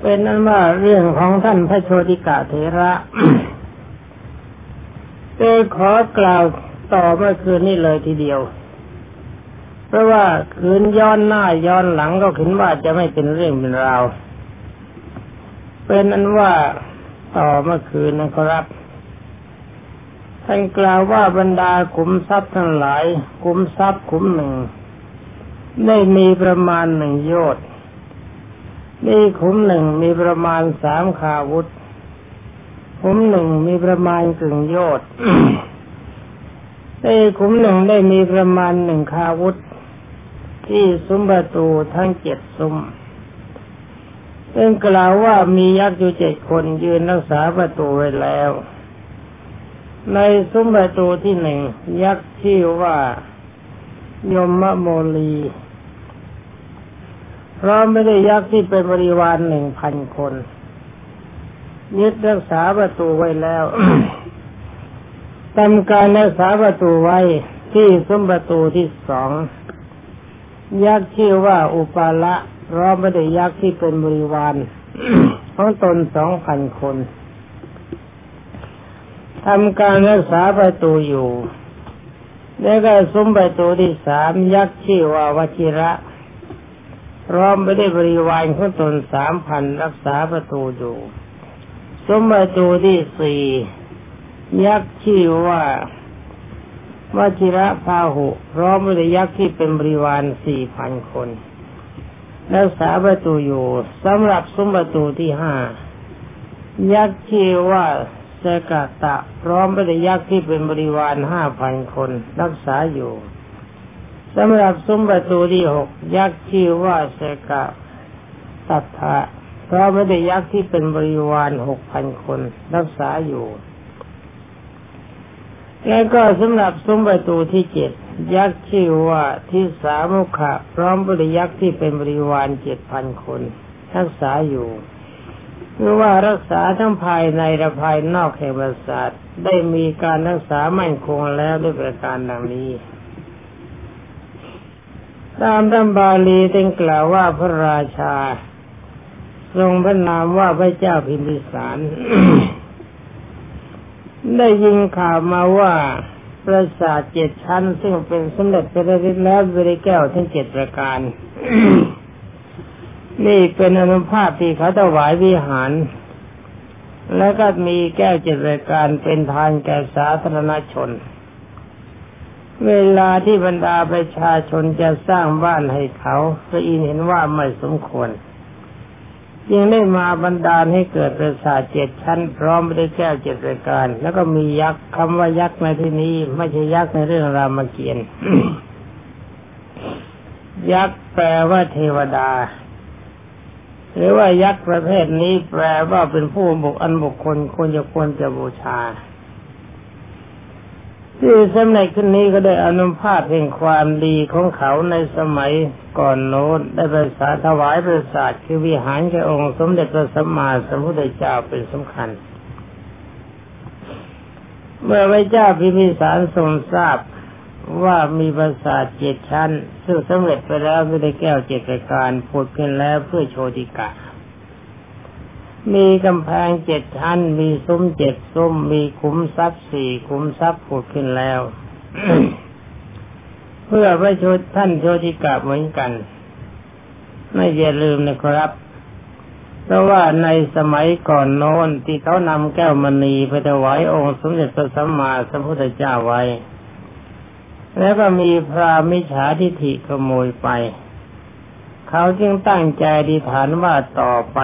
เป็นนั้นว่าเรื่องของท่านพระโชติกาเถระเ็ขอกล่าวต่อเมื่อคืนนี้เลยทีเดียว เพราะว่าคืนย้อนหน้าย้อนหลังก็เห็นว่าจะไม่เป็นเรื่องเป็นราวเป็นนั้นว่าต่อเมื่อคืนนะครับท่านกล่าวว่าบรรดาขุมทรัพย์ทั้งหลายขุมทรัพย์ขุมหนึ่ง ได้มีประมาณหนึ่งโยชน์ นี่ขุมหนึ่งมีประมาณสามขาวุธ ขุมหนึ่งมีประมาณกึ่งโยชน์ได้ขุมหนึ่งได้มีประมาณหนึ่งคาวุธ ที่ซุ้มประตูทั้งเจ็ดซุ้มซึ่งกล่าวว่ามียักษ์อยู่เจ็ดคนยืนรักษาประตูไว้แล้ว ในซุ้มประตูที่หนึ่งยักษ์ชื่อว่ายมมะโมลี พราไม่ได้ยักษ์ที่เป็นบริวารหนึ่งพันคน ยึดรักษาประตูไว้แล้วทำการรักษาประตูไว้ที่ซุ้มประตูที่สองยักษ์ชื่อว่าอุปาละเพราไม่ได้ยักษ์ที่เป็นบริวารของตนสองพันคนทำการรักษาประตูอยู่ แล้วก็ซุ้มประตูที่สามยักษ์ชื่อว่าวชิระ พร้อมไม่ได้บริวารของตนสามพันรักษาประตูอยู่สมประตูที่สี่ยักษ์ชื่อว่าวชิระพาหุพร้อมไม่ได้ยักษ์ที่เป็นบริวารสี่พันคน รักษาประตูอยู่สำหรับสมประตูที่ห้ายักษ์ชื่อว่าเสกตะพร้อมไม่ได้ยักษ์ที่เป็นบริวารห้าพันคน รักษาอยู่ สำหรับซุ้มประตูที่หกยักษ์ชื่อว่าเสกะตัทธะเพราะไม่ได้ยักษ์ที่เป็นบริวารหกพันคนรักษาอยู่ แล้วก็สำหรับซุ้มประตูที่เจ็ดยักษ์ชื่อว่าทิสามุขะพร้อมบริยักษ์ที่เป็นบริวารเจ็ดพันคนรักษาอยู่หรือว่ารักษาทั้งภายในและภายนอกแห่งปราสาทได้มีการรักษามั่นคงแล้วด้วยประการดังนี้ ตามตำบาลีเต็งกล่าวว่าพระราชา ทรงพระนามว่าพระเจ้าพิมพิสาร ได้ยินข่าวมาว่าปราสาทเจ็ดชั้น ซึ่งเป็นสมเด็จพระฤทธิ์แล้วบริแก้วทั้งเจ็ดประการ นี่เป็นอนุภาพที่เขาถวายวิหาร แล้วก็มีแก้วเจ็ดรายการเป็นทานแก่สาธารณชน เวลาที่บรรดาประชาชนจะสร้างบ้านให้เขาพระอินเห็นว่าไม่สมควรจึงได้มาบรรดาลให้เกิดปราสาทเจ็ดชั้น พร้อมไปด้วยแก้วเจ็ดรายการ แล้วก็มียักษ์คำว่ายักษ์ในที่นี้ ไม่ใช่ยักษ์ในเรื่องรามเกียรติยักษ์แปลว่าเทวดา หรือว่ายักษ์ประเภทนี้แปลว่าเป็นผู้บุคอันบุคคลควรจะควรจะบูชา ที่สำเร็จขึ้นนี้ก็ได้อนุภาพแห่งความดีของเขาในสมัยก่อนโน้นได้ประสาถวายประสาทคือวิหารแก่องค์สมเด็จพระสัมมาสัมพุทธเจ้าเป็นสำคัญ เมื่อพระเจ้าพิมพิสารทรงทราบว่ามีประสาทเจ็ดชั้น ซึ่งสำเร็จไปแล้วไม่ได้แก้วเจ็ดประการพูดขึ้นแล้วเพื่อโชติกะ มีกำแพงเจ็ดชั้น มีซุ้มเจ็ดซุ้ม มีคุ้มทรัพย์สี่คุ้มทรัพย์ผุดขึ้นแล้ว เพื่อพระชดท่านโชติกาเหมือนกัน ไม่อย่าลืมนะครับ เพราะว่าในสมัยก่อนโน้นที่เขานำแก้วมณีไปถวายองค์สมเด็จพระสัมมาสัมพุทธเจ้าไว้ แล้วก็มีพระมิจฉาทิฐิขโมยไป เขาจึงตั้งใจดีฐานว่าต่อไป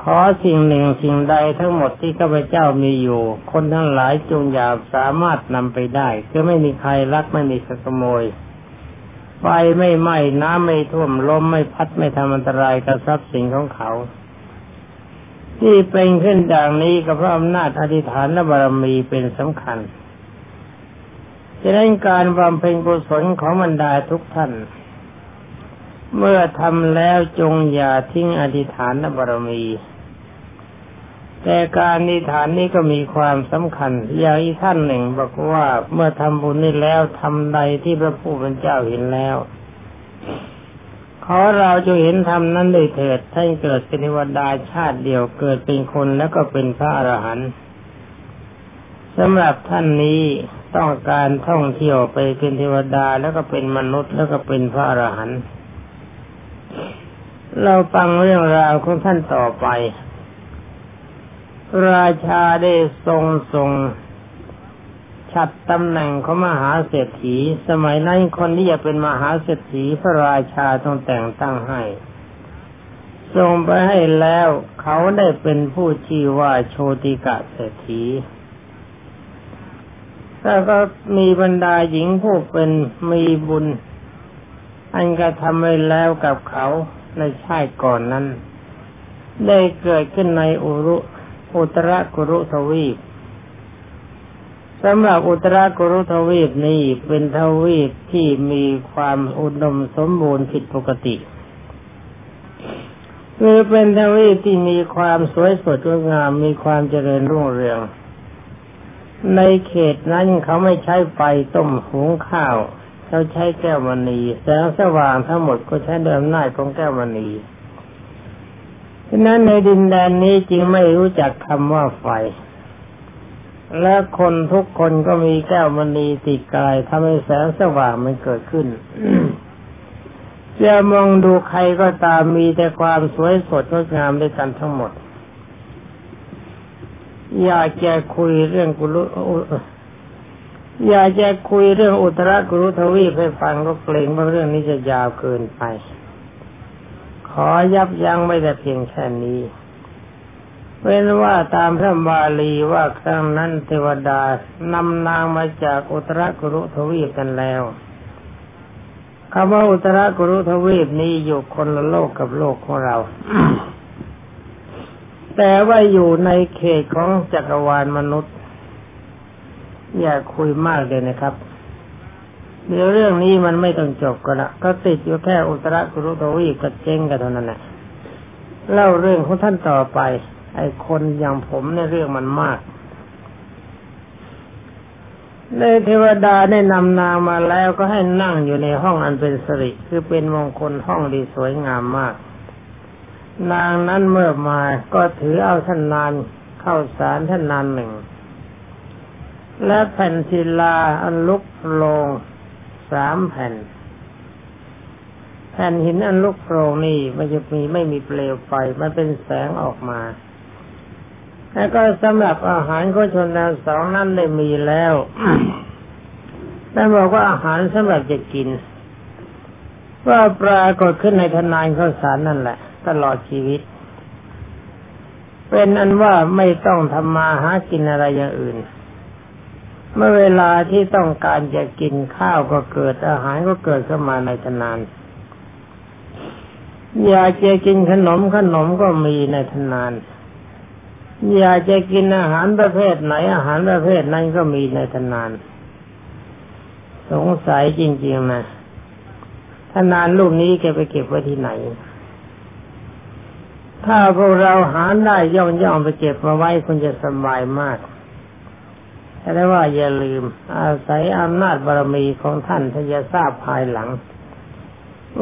ขอสิ่งหนึ่งสิ่งใดทั้งหมดที่ข้าพเจ้ามีอยู่ คนทั้งหลายจงอย่าสามารถนำไปได้คือไม่มีใครรักไม่มีขโมยไฟไม่ไหม้น้ำไม่ท่วมลมไม่พัดไม่ทำอันตรายกับทรัพย์สินของเขา ที่เป็นขึ้นอย่างนี้ก็เพราะอำนาจอธิษฐานและบารมีเป็นสำคัญจะได้นการบำเพ็ญกุศลของบรรดาทุกท่าน เมื่อทำแล้วจงอย่าทิ้งอธิษฐานบารมี แต่การอธิษฐานนี้ก็มีความสำคัญ อย่างอีกท่านหนึ่งบอกว่าเมื่อทำบุญนี้แล้วทำใดที่พระผู้เป็นเจ้าเห็นแล้ว ขอเราจะเห็นธรรมนั้นได้เถิดท่านเกิดเป็นเทวดาชาติเดียวเกิดเป็นคนแล้วก็เป็นพระอรหันต์สำหรับท่านนี้ต้องการท่องเที่ยวไปเป็นเทวดาแล้วก็เป็นมนุษย์แล้วก็เป็นพระอรหันต์ เราฟังเรื่องราวของท่านต่อไป ราชาได้ทรงทรงฉัดตำแหน่งของมหาเศรษฐี สมัยนั้นคนที่จะเป็นมหาเศรษฐีพระราชาต้องแต่งตั้งให้ทรงไปให้แล้วเขาได้เป็นผู้ชื่อว่าโชติกะเศรษฐีแล้วก็มีบรรดาหญิงผู้เป็นมีบุญ อันกระทำไว้แล้วกับเขาในชาติก่อนนั้น ได้เกิดขึ้นในอุรุ อุตรกุรุทวีปสำหรับอุตรกุรุทวีปนี้เป็นทวีปที่มีความอุดมสมบูรณ์ผิดปกติ คือเป็นทวีปที่มีความสวยสดงดงามมีความเจริญรุ่งเรือง ในเขตนั้นเขาไม่ใช้ไฟต้มหุงข้าว เขาใช้แก้วมณีแสงสว่างทั้งหมดก็ใช้ด้วยอำนาจของแก้วมณีฉะนั้นในดินแดนนี้จึงไม่รู้จักคำว่าไฟ และคนทุกคนก็มีแก้วมณีติดกายทำให้แสงสว่างมันเกิดขึ้นจะมองดูใครก็ตามมีแต่ความสวยสดงดงามด้วยกันทั้งหมด อยากจะคุยเรื่องกุล อยากจะคุยเรื่องอุตรกุรุทวีปให้ฟังก็เกรงว่าเรื่องนี้จะยาวเกินไป ขอยับยั้งไม่แต่เพียงแค่นี้เว้นว่าตามพระบาลีว่าครั้งนั้นเทวดานำนางมาจากอุตรกุรุทวีปกันแล้วคำว่าอุตรกุรุทวีปนี้อยู่คนละโลกกับโลกของเรา แต่ว่าอยู่ในเขตของจักรวาลมนุษย์ อย่าคุยมากเลยนะครับ เดี๋ยวเรื่องนี้มันไม่ต้องจบก็ละก็ติดอยู่แค่อุตรกุรุทวีกับเจ๊งกันเท่านั้นแหละเล่าเรื่องของท่านต่อไป ไอ้คนอย่างผมในเรื่องมันมากในเทวดาได้นำนางมาแล้วก็ให้นั่งอยู่ในห้องอันเป็นสิริคือเป็นมงคลห้องดีสวยงามมาก นางนั้นเมื่อมาก็ถือเอาท่านนานเข้าสารท่านนานหนึ่ง และแผ่นศิลาอันลุกโลงสามแผ่น แผ่นหินอันลุกโลงนี่มันจะมีไม่มีเปลวไฟมันเป็นแสงออกมา แล้วก็สำหรับอาหารก็ชนแนวสองนั้นได้มีแล้วแต่บอกว่าอาหารสำหรับจะกินว่าปรากฏขึ้นในทนายข้าวสารนั่นแหละ ตลอดชีวิต เป็นอันว่าไม่ต้องทำมาหากินอะไรอย่างอื่น เมื่อเวลาที่ต้องการจะกินข้าวก็เกิดอาหารก็เกิดขึ้นมาในทนานอยากจะกินขนมขนมก็มีในทนาน อยากจะกินอาหารประเภทไหนอาหารประเภทนั้นก็มีในทนาน สงสัยจริงๆนะทนานลูกนี้แกไปเก็บไว้ที่ไหน ถ้าพวกเราหาได้ย่อมๆไปเก็บมาไว้คุณจะสบายมาก แต่ว่าอย่าลืม อาศัยอำนาจบารมีของท่านท่านจะทราบภายหลัง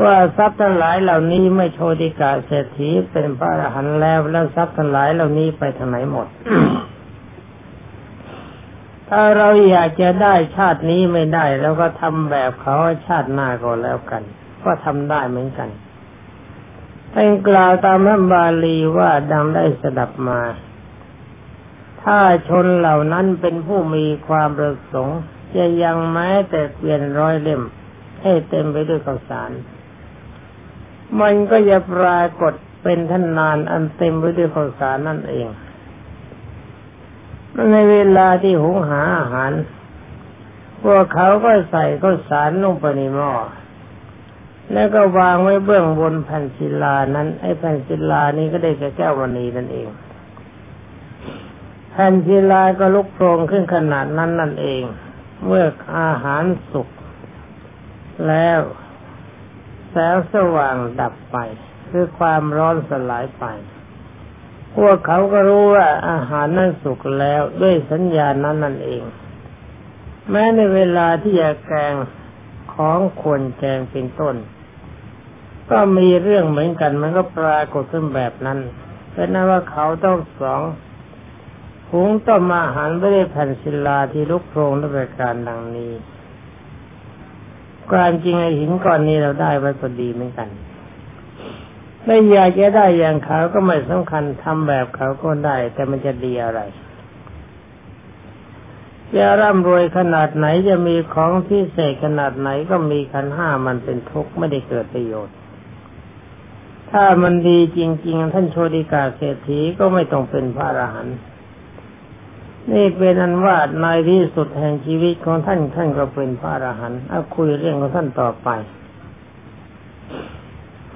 ว่าทรัพย์ทั้งหลายเหล่านี้ไม่โชติกาเศรษฐีเป็นพระอรหันต์แล้วแล้วทรัพย์ทั้งหลายเหล่านี้ไปทางไหนหมด ถ้าเราอยากจะได้ชาตินี้ไม่ได้แล้วก็ทำแบบเขาชาติหน้าก็แล้วกัน ก็ทำได้เหมือนกันท่านกล่าวตามพระบาลีว่าดังได้สดับมา ถ้าชนเหล่านั้นเป็นผู้มีความประสงค์จะยังแม้แต่เปลี่ยนร้อยเล่ม ให้เต็มไปด้วยข้าวสาร มันก็จะปรากฏเป็นท่านนานอันเต็มไปด้วยข้าวสารนั่นเองในเวลาที่หุงหาอาหาร พวกเขาก็ใส่ข้าวสารลงไปในหม้อ แล้วก็วางไว้เบื้องบนแผ่นศิลานั้น ไอ้แผ่นศิลานี้ก็ได้แก่แก้วมณีนั่นเอง แผ่นศิลาก็ลุกโพรงขึ้นขนาดนั้นนั่นเอง เมื่ออาหารสุกแล้วแสงสว่างดับไป คือความร้อนสลายไป พวกเขาก็รู้ว่าอาหารนั้นสุกแล้วด้วยสัญญาณนั้นนั่นเอง แม้ในเวลาที่จะแกงของควรแกงเป็นต้น ก็มีเรื่องเหมือนกันมันก็ปรากฏขึ้นแบบนั้นเป็นนั้นว่าเขาต้องสอง หุงต้มอาหารไม่ได้แผ่นศิลาที่ลุกโพรงด้วยประการดังนี้ความจริงไอหินก้อนนี้เราได้ไว้พอดีเหมือนกัน ไม่อยากจะได้อย่างเขาก็ไม่สำคัญทำแบบเขาก็ได้ แต่มันจะดีอะไรจะร่ำรวยขนาดไหนจะมีของที่เศษขนาดไหนก็มีขันห้ามันเป็นทุกข์ไม่ได้เกิดประโยชน์ ถ้ามันดีจริง ๆ ท่านโชติกาเศรษฐีก็ไม่ต้องเป็นพระอรหันต์ นี่เป็นอันว่าในที่สุดแห่งชีวิตของท่านท่านก็เป็นพระอรหันต์เอาคุยเรื่องของท่านต่อไป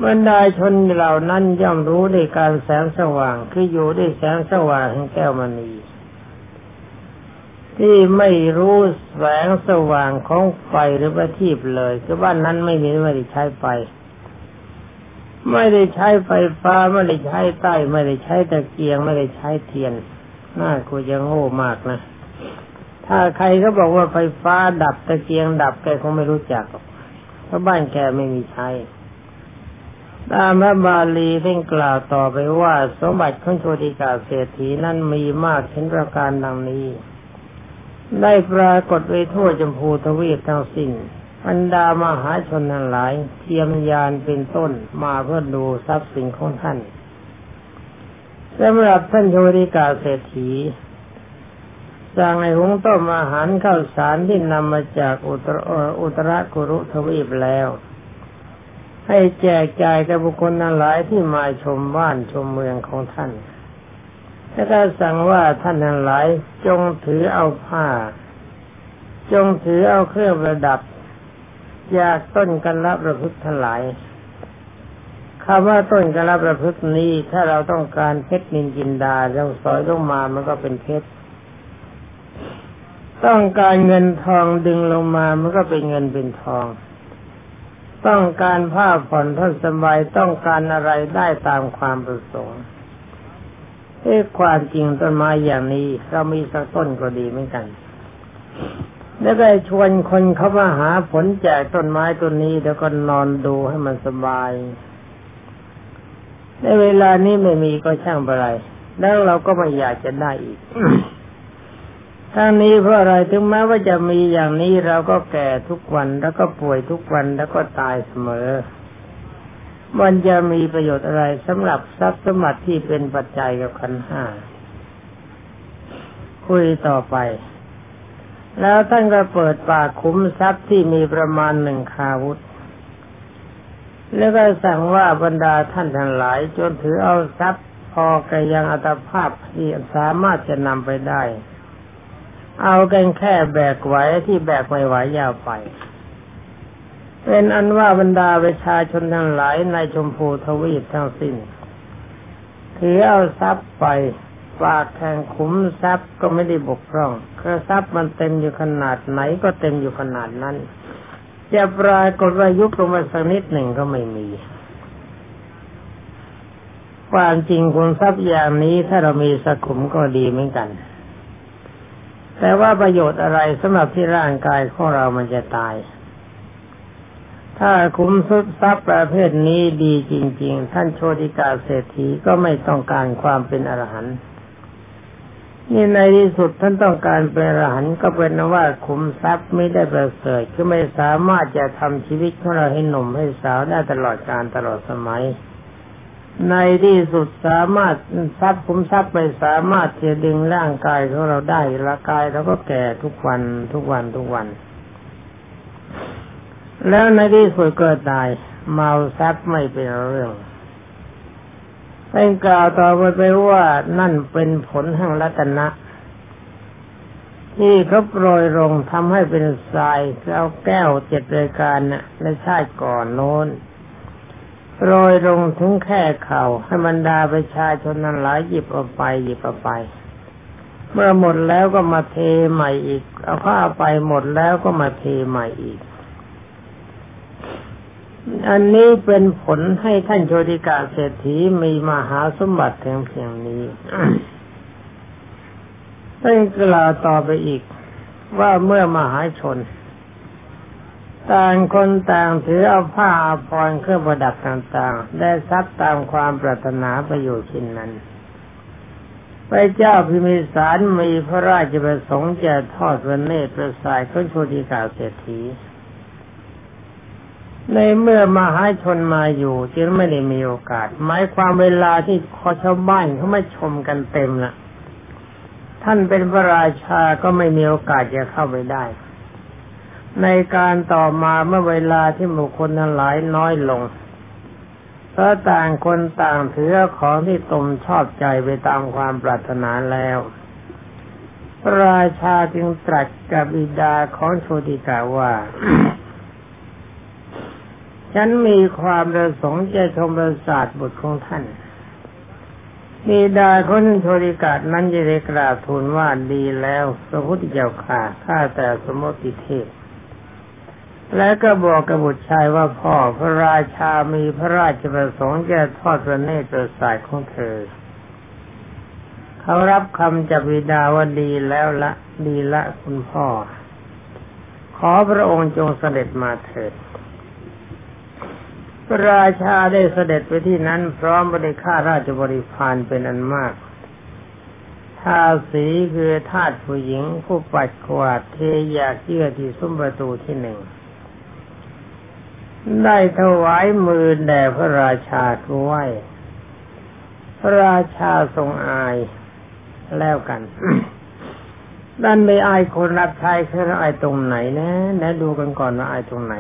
บรรดาชนเหล่านั้นย่อมรู้ในการแสงสว่างคืออยู่ด้วยแสงสว่างแห่งแก้วมณี ที่ไม่รู้แสงสว่างของไฟหรือประทีปเลยคือบ้านนั้นไม่มีไม่ได้ใช้ไฟไม่ได้ใช้ไฟฟ้าไม่ได้ใช้ใต้ไม่ได้ใช้ตะเกียงไม่ได้ใช้เทียน น่ากูจะโง่มากนะ ถ้าใครเขาบอกว่าไฟฟ้าดับตะเกียงดับแกคงไม่รู้จักเพราะบ้านแกไม่มีใช้ตามพระบาลีท่านกล่าวต่อไปว่า สมบัติของโชติกาเศรษฐีนั้นมีมากเช่นประการดังนี้ ได้ปรากฏไว้ทั่วจมพูทวีปทั้งสิ้นบรรดามหาชนทั้งหลาย เทียมยานเป็นต้นมาเพื่อดูทรัพย์สินของท่าน สำหรับท่านโชติกาเศรษฐีสั่งในหุงต้มอาหารข้าวสารที่นำมาจากอุตรอุตรกุรุทวีปแล้ว ให้แจกจ่ายกับบุคคลทั้งหลายที่มาชมบ้านชมเมืองของท่านแล้วก็สั่งว่าท่านทั้งหลายจงถือเอาผ้า จงถือเอาเครื่องประดับ จากต้นกันรับประพฤติทั้งหลาย คำว่าต้นกรับประพฤตินี้ถ้าเราต้องการเพชรนินจินดาเราสอยลงมามันก็เป็นเพชรต้องการเงินทองดึงลงมามันก็เป็นเงินเป็นทอง ต้องการผ้าผ่อนท่านสบายต้องการอะไรได้ตามความประสงค์เอ้ความจริงต้นไม้อย่างนี้เรามีสักต้นก็ดีเหมือนกันแล้วก็ชวนคนเขามาหาผลจากต้นไม้ต้นนี้แล้วก็นอนดูให้มันสบาย ในเวลานี้ไม่มีก็ช่างไปไรแล้วเราก็ไม่อยากจะได้อีกทั้งนี้เพราะอะไรถึงแม้ว่าจะมีอย่างนี้เราก็แก่ทุกวันแล้วก็ป่วยทุกวันแล้วก็ตายเสมอ มันจะมีประโยชน์อะไรสำหรับทรัพย์สมบัติที่เป็นปัจจัยกับขันห้าคุยต่อไป แล้วท่านก็เปิดปากคุ้มทรัพย์ที่มีประมาณหนึ่งคาวุธ แล้วก็สั่งว่าบรรดาท่านทั้งหลาย จนถือเอาทรัพย์พอกยังอัตภาพที่สามารถจะนำไปได้ เอากันแค่แบกไหวที่แบกไม่ไหวยาวไป เป็นอันว่าบรรดาประชาชนทั้งหลายในชมพูทวีปทั้งสิ้น ถือเอาทรัพย์ไปฝากแข่งขุมทรัพย์ก็ไม่ได้บกพร่องคือทรัพย์มันเต็มอยู่ขนาดไหนก็เต็มอยู่ขนาดนั้น จะปรากฏว่ายุบลงมาสักนิดหนึ่งก็ไม่มี ความจริงคุณทรัพย์อย่างนี้ถ้าเรามีสักขุมก็ดีเหมือนกัน แต่ว่าประโยชน์อะไรสำหรับที่ร่างกายของเรามันจะตาย ถ้าคุ้มทรัพย์ประเภทนี้ดีจริง ๆ ท่านโชติกาเศรษฐีก็ไม่ต้องการความเป็นอรหันต์ นี่ในที่สุดท่านต้องการเป็นอรหันต์ก็เป็นว่าคุมทรัพย์ไม่ได้ประเสริฐคือไม่สามารถจะทำชีวิตของเราให้หนุ่มให้สาวได้ตลอดการตลอดสมัย ในที่สุดสามารถทรัพย์คุมทรัพย์ไปสามารถจะดึงร่างกายของเราได้ร่างกายเราก็แก่ทุกวันทุกวันทุกวัน แล้วในที่สุดก็ตาย เมาซับไม่เป็นเรื่อง เป็นกล่าวต่อไปไปว่านั่นเป็นผลแห่งรัตนะ ที่เขาโปรยลงทำให้เป็นทรายเอาแก้วเจ็ดรายการนะ่ะในชาติก่อนโน้นโปรยลงถึงแค่เขา่าให้บรรดาประชาชนนั้นหลายหยิบเอาไปหยิบเอาไป เมื่อหมดแล้วก็มาเทใหม่อีก เอาผ้าไปหมดแล้วก็มาเทใหม่อีก อันนี้เป็นผลให้ท่านโชติกาเศรษฐีมีมหาสมบัติเพียงเพียงนี้ท่านกล่าวต่อไปอีก ว่าเมื่อมหาชน ต่างคนต่างถือเอาผ้าอาภรณ์เครื่องประดับต่างๆ ได้ทรัพย์ตามความปรารถนาประโยชน์ชิ้นนั้นพระเจ้าพิมิสารมีพระราชประสงค์จะทอดพระเนตรประสายขึ้นโชติกาเศรษฐี ในเมื่อมหาชนมาอยู่จึงไม่ได้มีโอกาส หมายความเวลาที่ขอชาวบ้านเขาไม่ชมกันเต็มละท่านเป็นพระราชาก็ไม่มีโอกาสจะเข้าไปได้ ในการต่อมาเมื่อเวลาที่บุคคลทั้งหลายน้อยลงเพราะต่างคนต่างถือของที่ตนชอบใจไปตามความปรารถนาแล้ว พระราชาจึงตรัสกับบิดาของโชติกาว่า ฉันมีความประสงค์จะชมประสาทบุตรของท่านบิดาของโชติกานั้นจะได้กราบทูลว่าดีแล้วพระพุทธเจ้าข่าข้าแต่สมมติเทพแล้วก็บอกกับบุตรชายว่าพ่อพระราชามีพระราชประสงค์จะทอดพระเนตรประสายของเธอ เขารับคำจากบิดาว่าดีแล้วละ ดีละคุณพ่อ ขอพระองค์จงเสด็จมาเถิด พระราชาได้เสด็จไปที่นั้น พร้อมบริข้าราชบริพารเป็นอันมากทาสีคือทาสผู้หญิงผู้ปัดขวาดเทยาเยื่อที่ซุ้มประตูที่หนึ่ง ได้ถวายมือแด่พระราชาด้วยพระราชาทรงอายแล้วกันด้านไม่อายคนรับใช้คืออายตรงไหนนะแนะดูกันก่อนว่าอายตรงไหน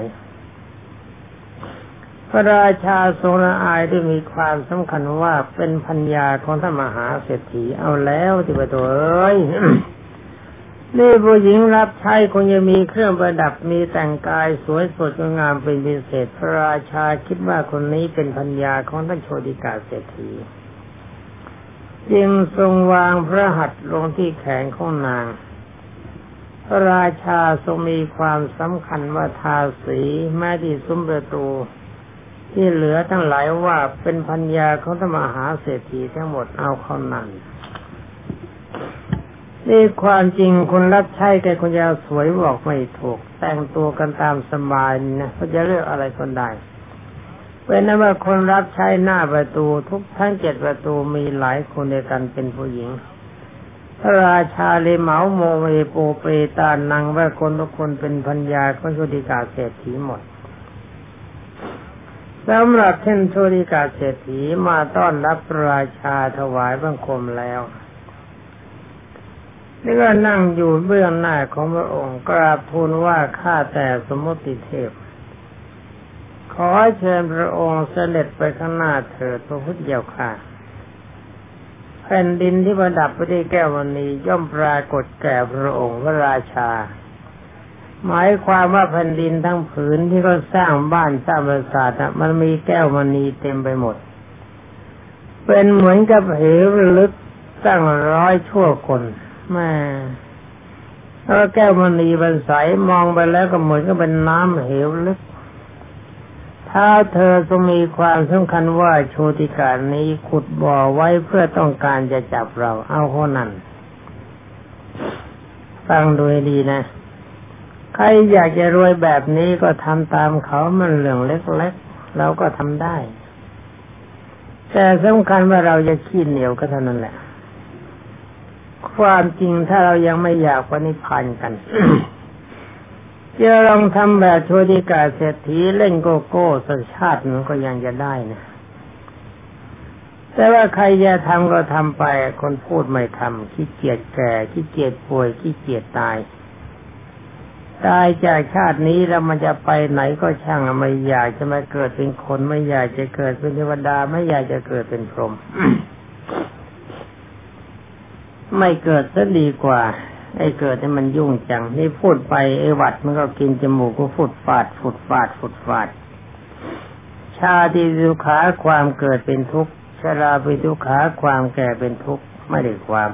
พระราชาทรงละอายได้มีความสำคัญว่าเป็นพัญญาของท่านมหาเศรษฐีเอาแล้วที่ประตูเอ้ยนี่ผู้หญิงรับใช้คงจะมีเครื่องประดับมีแต่งกายสวยสดงามเป็นพิเศษ พระราชาคิดว่าคนนี้เป็นพัญญาของท่านโชติกาเศรษฐีจึงทรงวางพระหัตถ์ลงที่แขนของนาง พระราชาทรงมีความสำคัญว่าทาสีแม้ที่ซุ้มประตู ที่เหลือทั้งหลายว่าเป็นพัญญาของธรรมหาเศรษฐีทั้งหมดเอาเขานั่นนี่ความจริงคนรับใช้แกคนจะสวยบอกไม่ถูก แต่งตัวกันตามสบายนะเขาจะเลือกอะไรคนใดเป็นนั้นว่าคนรับใช้หน้าประตูทุกทั้งเจ็ดประตูมีหลายคนในกันเป็นผู้หญิง พระราชาเลยเหมาโมเวโปเปตานังว่าคนทุกคนเป็นพัญญาของโชติกาเศรษฐีหมด สำหรับเช่นโชติกาเศรษฐีมาต้อนรับราชาถวายบังคมแล้วนี่ก็นั่งอยู่เบื้องหน้าของพระองค์กราบทูลว่าข้าแต่สมุติเทพ ขอเชิญพระองค์เสด็จไปข้างหน้าเถิดพระพุทธเจ้าค่ะแผ่นดินที่ประดับไปด้วยแก้ววันนี้ย่อมปรากฏแก่พระองค์พระราชา หมายความว่าแผ่นดินทั้งผืนที่เขาสร้างบ้านสร้างปราสาทมันมีแก้วมณีเต็มไปหมด เป็นเหมือนกับเหวลึกตั้งร้อยชั่วคนแม่ถ้าแก้วมณีบรรใสมองไปแล้วก็เหมือนกับเป็นน้ำเหวลึก ถ้าเธอทรงมีความสำคัญว่าโชติการนี้ขุดบ่อไว้เพื่อต้องการจะจับเราเอาคนนั้น ฟังดูดีนะ รอยากจะรวยแบบนี้ก็ทำตามเขามันเรื่องเล็กๆเราก็ทำได้ แต่สำคัญว่าเราจะขี้เหนียวก็เท่านั้นแหละ ความจริงถ้าเรายังไม่อยากปณิพันธ์กันจะลองทำแบบโชติกาเศรษฐีเล่นโกโก้สัญชาติมันก็ยังจะได้นะแต่ว่าใครจะทำก็ทำไป คนพูดไม่ทำขี้เกียจแก่ขี้เกียจป่วยขี้เกียจตาย ตายจากชาตินี้แล้วมันจะไปไหนก็ช่างไม่อยากจะมาเกิดเป็นคนไม่อยากจะเกิดเป็นเทวดาไม่อยากจะเกิดเป็นพรหมไม่เกิดซะดีกว่า ไอ้เกิดนี่มันยุ่งจัง นี่พูดไปไอ้หวัดมันก็กินจมูกก็ฟุดฟาดฟุดฟาดฟุดฟาด ชาติสุขาความเกิดเป็นทุกข์ชราไปทุกขาความแก่เป็นทุกข์ไม่ได้ความ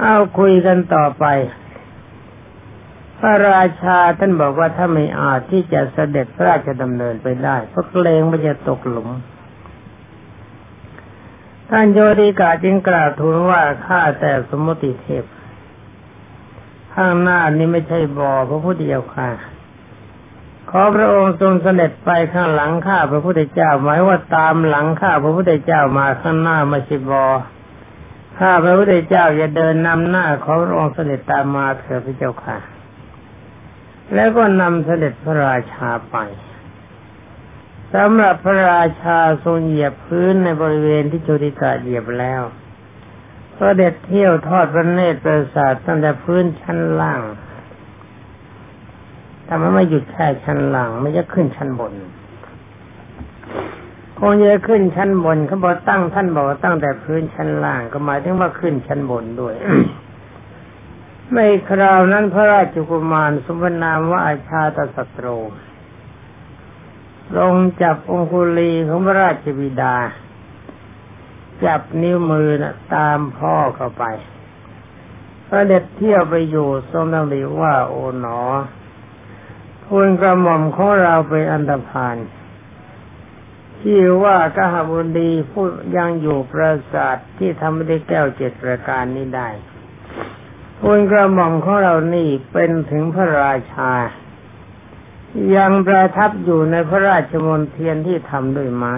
เอาคุยกันต่อไป พระราชาท่านบอกว่าถ้าไม่อาจที่จะเสด็จพระราชดำเนินไปได้เพราะเกรงมันจะตกหลุม ท่านโยติกาจึงกล่าวทูลว่าข้าแต่สมมติเทพ ข้างหน้านี้ไม่ใช่บ่อพระพุทธเจ้าค่ะ ขอพระองค์ทรงเสด็จไปข้างหลังข้าพระพุทธเจ้าหมายว่าตามหลังข้าพระพุทธเจ้ามาข้างหน้าไมาชิบอข้าพระพุทธเจ้าจะเดินนำหน้าขอพระองค์เสด็จตามมาเถิดพระเจ้าค่ะ แล้วก็นำเสด็จพระราชาไปสำหรับพระราชาทรงเหยียบพื้นในบริเวณที่โชติกาเหยียบแล้วพระเด็จเที่ยวทอดพระเนตรประสาทตั้งแต่พื้นชั้นล่างทำไมไม่หยุดแค่ชั้นล่างไม่จะขึ้นชั้นบนคงจะขึ้นชั้นบนเขาบอกตั้งท่านบอกตั้งแต่พื้นชั้นล่างก็หมายถึงว่าขึ้นชั้นบนด้วย ไม่คราวนั้นพระราชกุมารสมนามว่าอาชาตศัตรูลงจับองคุลีของพระราชบิดา จับนิ้วมือนะตามพ่อเข้าไปพระเด็จเที่ยวไปอยู่ทรงดำริว่าโอ๋หนอทูลกระหม่อมของเราเป็นอันตรพานที่ว่ากหบุดีผู้ยังอยู่ประสาทที่ทำได้แก้วเจ็ดประการนี้ได้ ทูลกระหม่อมของเรานี่เป็นถึงพระราชา ยังประทับอยู่ในพระราชมนเทียนที่ทำด้วยไม้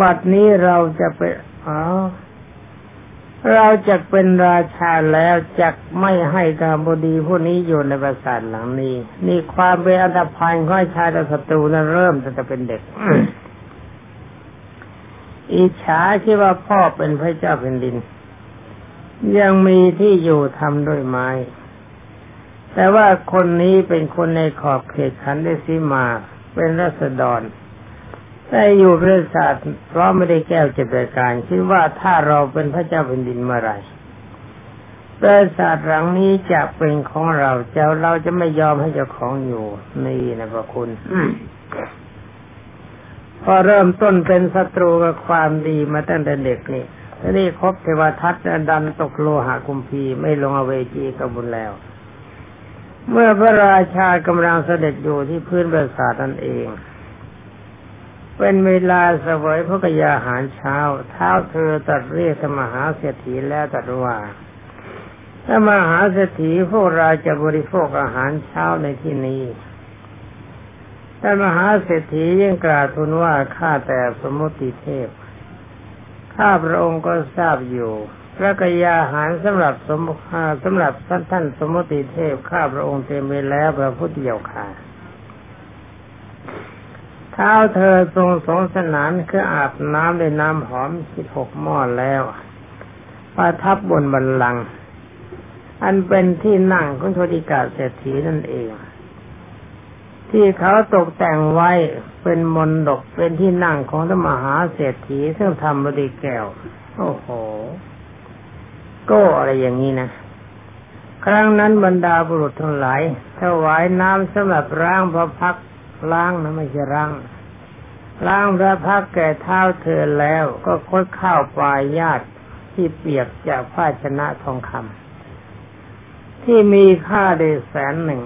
บัดนี้เราจะไปอ๋อเราจะเป็นราชาแล้วจะไม่ให้กาบดีผู้นี้อยู่ในปราสาทหลังนี้ นี่ความเป็นอันตรพันของชายศัตรูนั้นเริ่มตั้งแต่เป็นเด็กอิจฉาที่ว่าพ่อเป็นพระเจ้าแผ่นดิน ยังมีที่อยู่ทำด้วยไม้ แต่ว่าคนนี้เป็นคนในขอบเขตขันได้ซีมา เป็นรัษฎรแต่อยู่พระศาสเพราะไม่ได้แก้วเจตการคิดว่าถ้าเราเป็นพระเจ้าแผ่นดินเมื่อไรปราสาทหลังนี้จะเป็นของเราเจ้าเราจะไม่ยอมให้เจ้าของอยู่นี่นะพระคุณพอเริ่มต้นเป็นศัตรูกับความดีมาตั้งแต่เด็กนี่ นี้ครบเทวทัตดันตกโลหะกุมพีไม่ลงอเวจีกบุญแล้ว เมื่อพระราชากำลังเสด็จอยู่ที่พื้นปราสาทนั่นเอง เป็นเวลาเสวยพระกยาหารเช้า เท้าเธอตัดเรียกมหาเศรษฐีแล้วตัดว่าถ้ามหาเศรษฐีพวกเราจะบริโภคอาหารเช้าในที่นี้แต่มหาเศรษฐียังกล่าวทูลว่าข้าแต่สมุติเทพ ข้าพระองค์ก็ทราบอยู่ พระกยาหารสำหรับสมสำหรับท่านท่านสมมติเทพข้าพระองค์เต็มไปแล้วพระพุทธเจ้าค่ะเท้าเธอทรงสองสนานคืออาบน้ำด้วยน้ำหอมสิบหกหม้อแล้ว ประทับบนบันลัง อันเป็นที่นั่งของโชติกาเศรษฐีนั่นเอง ที่เขาตกแต่งไว้เป็นมนดกเป็นที่นั่งของธรรมหาเศรษฐีซึ่งทำบริแก้ว โอ้โห ก็อะไรอย่างนี้นะ ครั้งนั้นบรรดาบุรุษทั้งหลายถวายน้ำสำหรับล้างพระพักล้างนะไม่ใช่ล้างล้างพระพักแก่เท้าเธอแล้วก็คดข้าวปลายญาติที่เปียกจากภาชนะทองคำที่มีค่าเดแสนหนึ่ง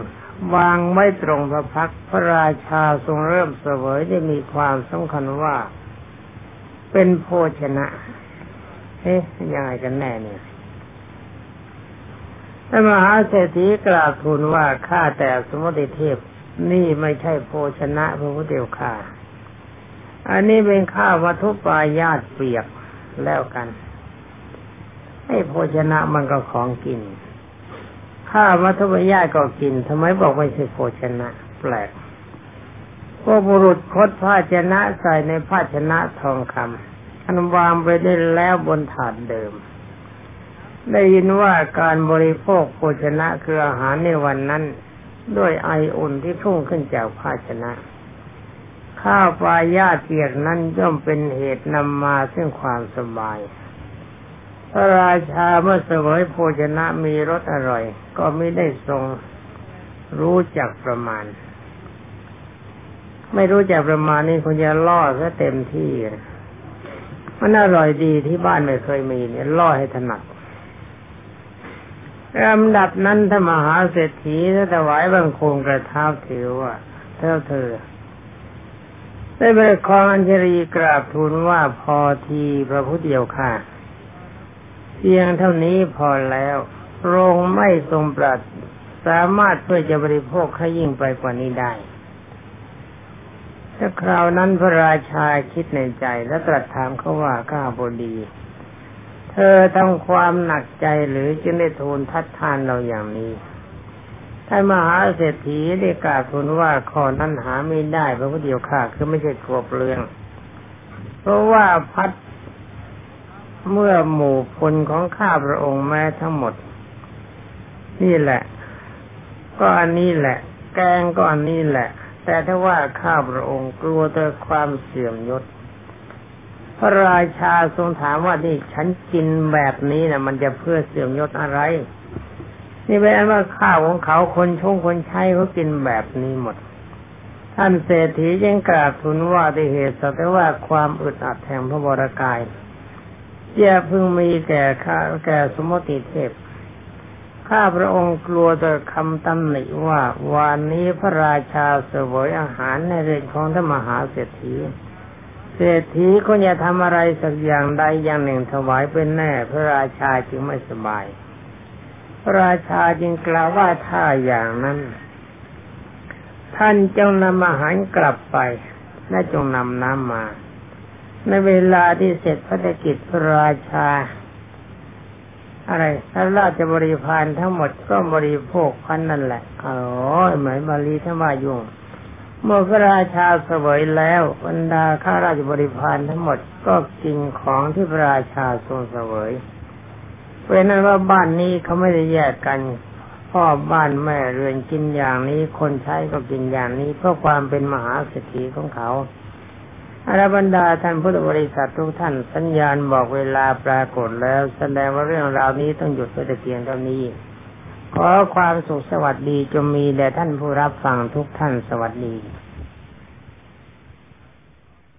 วางไว้ตรงพระพักพระราชาทรงเริ่มเสวยได้มีความสำคัญว่า เป็นโภชนะเอ๊ะยังไงกันแน่เนี่ยพระมหาเศรษฐีกราบทูลว่าข้าแต่สมุติเทพนี่ไม่ใช่โภชนะพระพุทธเจ้าค่ะ อันนี้เป็นข้าววัตถุปายาตเปียกแล้วกันให้โภชนะมันก็ของกิน ข้าววัตถุปายาก็กินทำไมบอกไม่ใช่โภชนะ แปลกพวกบุรุษคดภาชนะใส่ในภาชนะทองคำอันวางไปได้แล้วบนถาดเดิม ได้ยินว่าการบริโภคโภชนะคืออาหารในวันนั้น ด้วยไออุ่นที่พุ่งขึ้นจากภาชนะ ข้าวปลายาเปียกนั้นย่อมเป็นเหตุนำมาซึ่งความสบาย พระราชาเมื่อเสวยโภชนะมีรสอร่อย ก็ไม่ได้ทรงรู้จักประมาณ ไม่รู้จักประมาณนี่คุณจะล่อซะเต็มที่มันอร่อยดีที่บ้านไม่เคยมีเนี่ยล่อให้ถนัดลำดับนั้นถ้ามหาเศรษฐีถ้าถวายบังคมกระท้าถือว่าเท่าเธอ ได้ไปคองอัญชรีกราบทูลว่าพอทีพระพุทธเจ้าค่ะ เพียงเท่านี้พอแล้วโรงไม่ทรงปรัสเสสามารถเพื่อจะบริโภคให้ยิ่งไปกว่านี้ได้ถ้าคราวนั้นพระราชาคิดในใจและตรัสถามเขาว่าข้าบดี เธอทำความหนักใจหรือจึงได้ทูลทัดทานเราอย่างนี้ท่านมหาเศรษฐีได้กล่าวทูลว่าขอนั้นหาไม่ได้เพราะว่าเดียวข้าคือไม่ใช่กลัวเปลือง เพราะว่าพัด เมื่อหมู่พลของข้าพระองค์แม้ทั้งหมด นี่แหละ ก็อันนี้แหละ แกงก็อันนี้แหละ แต่ถ้าว่าข้าพระองค์กลัวแต่ความเสื่อมยศ พระราชาทรงถามว่านี่ฉันกินแบบนี้นะมันจะเพื่อเสื่อมยศอะไร นี่เป็นอันว่าข้าวของเขาคนชงคนใช้เขากินแบบนี้หมดท่านเศรษฐียังกราบทูลว่าด้เหตุสัตว่าความอึดอัดแห่งพระบรากาย อย่าพึงมีแก่ข้าแก่สมมติเทพ ข้าพระองค์กลัวต่อคำตำหนิว่าวันนี้พระราชาเสวยอาหารในเรือนของท่านมหาเศรษฐี เศรษฐีก็อย่าทำอะไรสักอย่างใดอย่างหนึ่งถวายเป็นแน่ พระราชาจึงไม่สบาย พระราชาจึงกล่าวว่าถ้าอย่างนั้น ท่านจงนำอาหารกลับไปและจงนำน้ำมา ในเวลาที่เสร็จพระกิจพระราชา อะไรถ้าราชบริพารทั้งหมดก็บริโภคพันนั่นแหละอ๋อเหมือนบาลีทั้งว่ายุ่งเมื่อพระราชาเสวยแล้วบรรดาข้าราชบริพารทั้งหมดก็กินของที่พระราชาทรงเสวยเป็นนั้นว่าบ้านนี้เขาไม่ได้แยกกันพ่อบ้านแม่เรือนกินอย่างนี้คนใช้ก็กินอย่างนี้เพื่อความเป็นมหาเศรษฐีของเขา อรบรรดาท่านพุทธบริษัททุกท่านสัญญาณบอกเวลาปรากฏแล้วแสดงว่าเรื่องราวนี้ต้องหยุดไปแต่เพียงเท่านี้ ขอความสุขสวัสดีจงมีแด่ท่านผู้รับฟังทุกท่านสวัสดี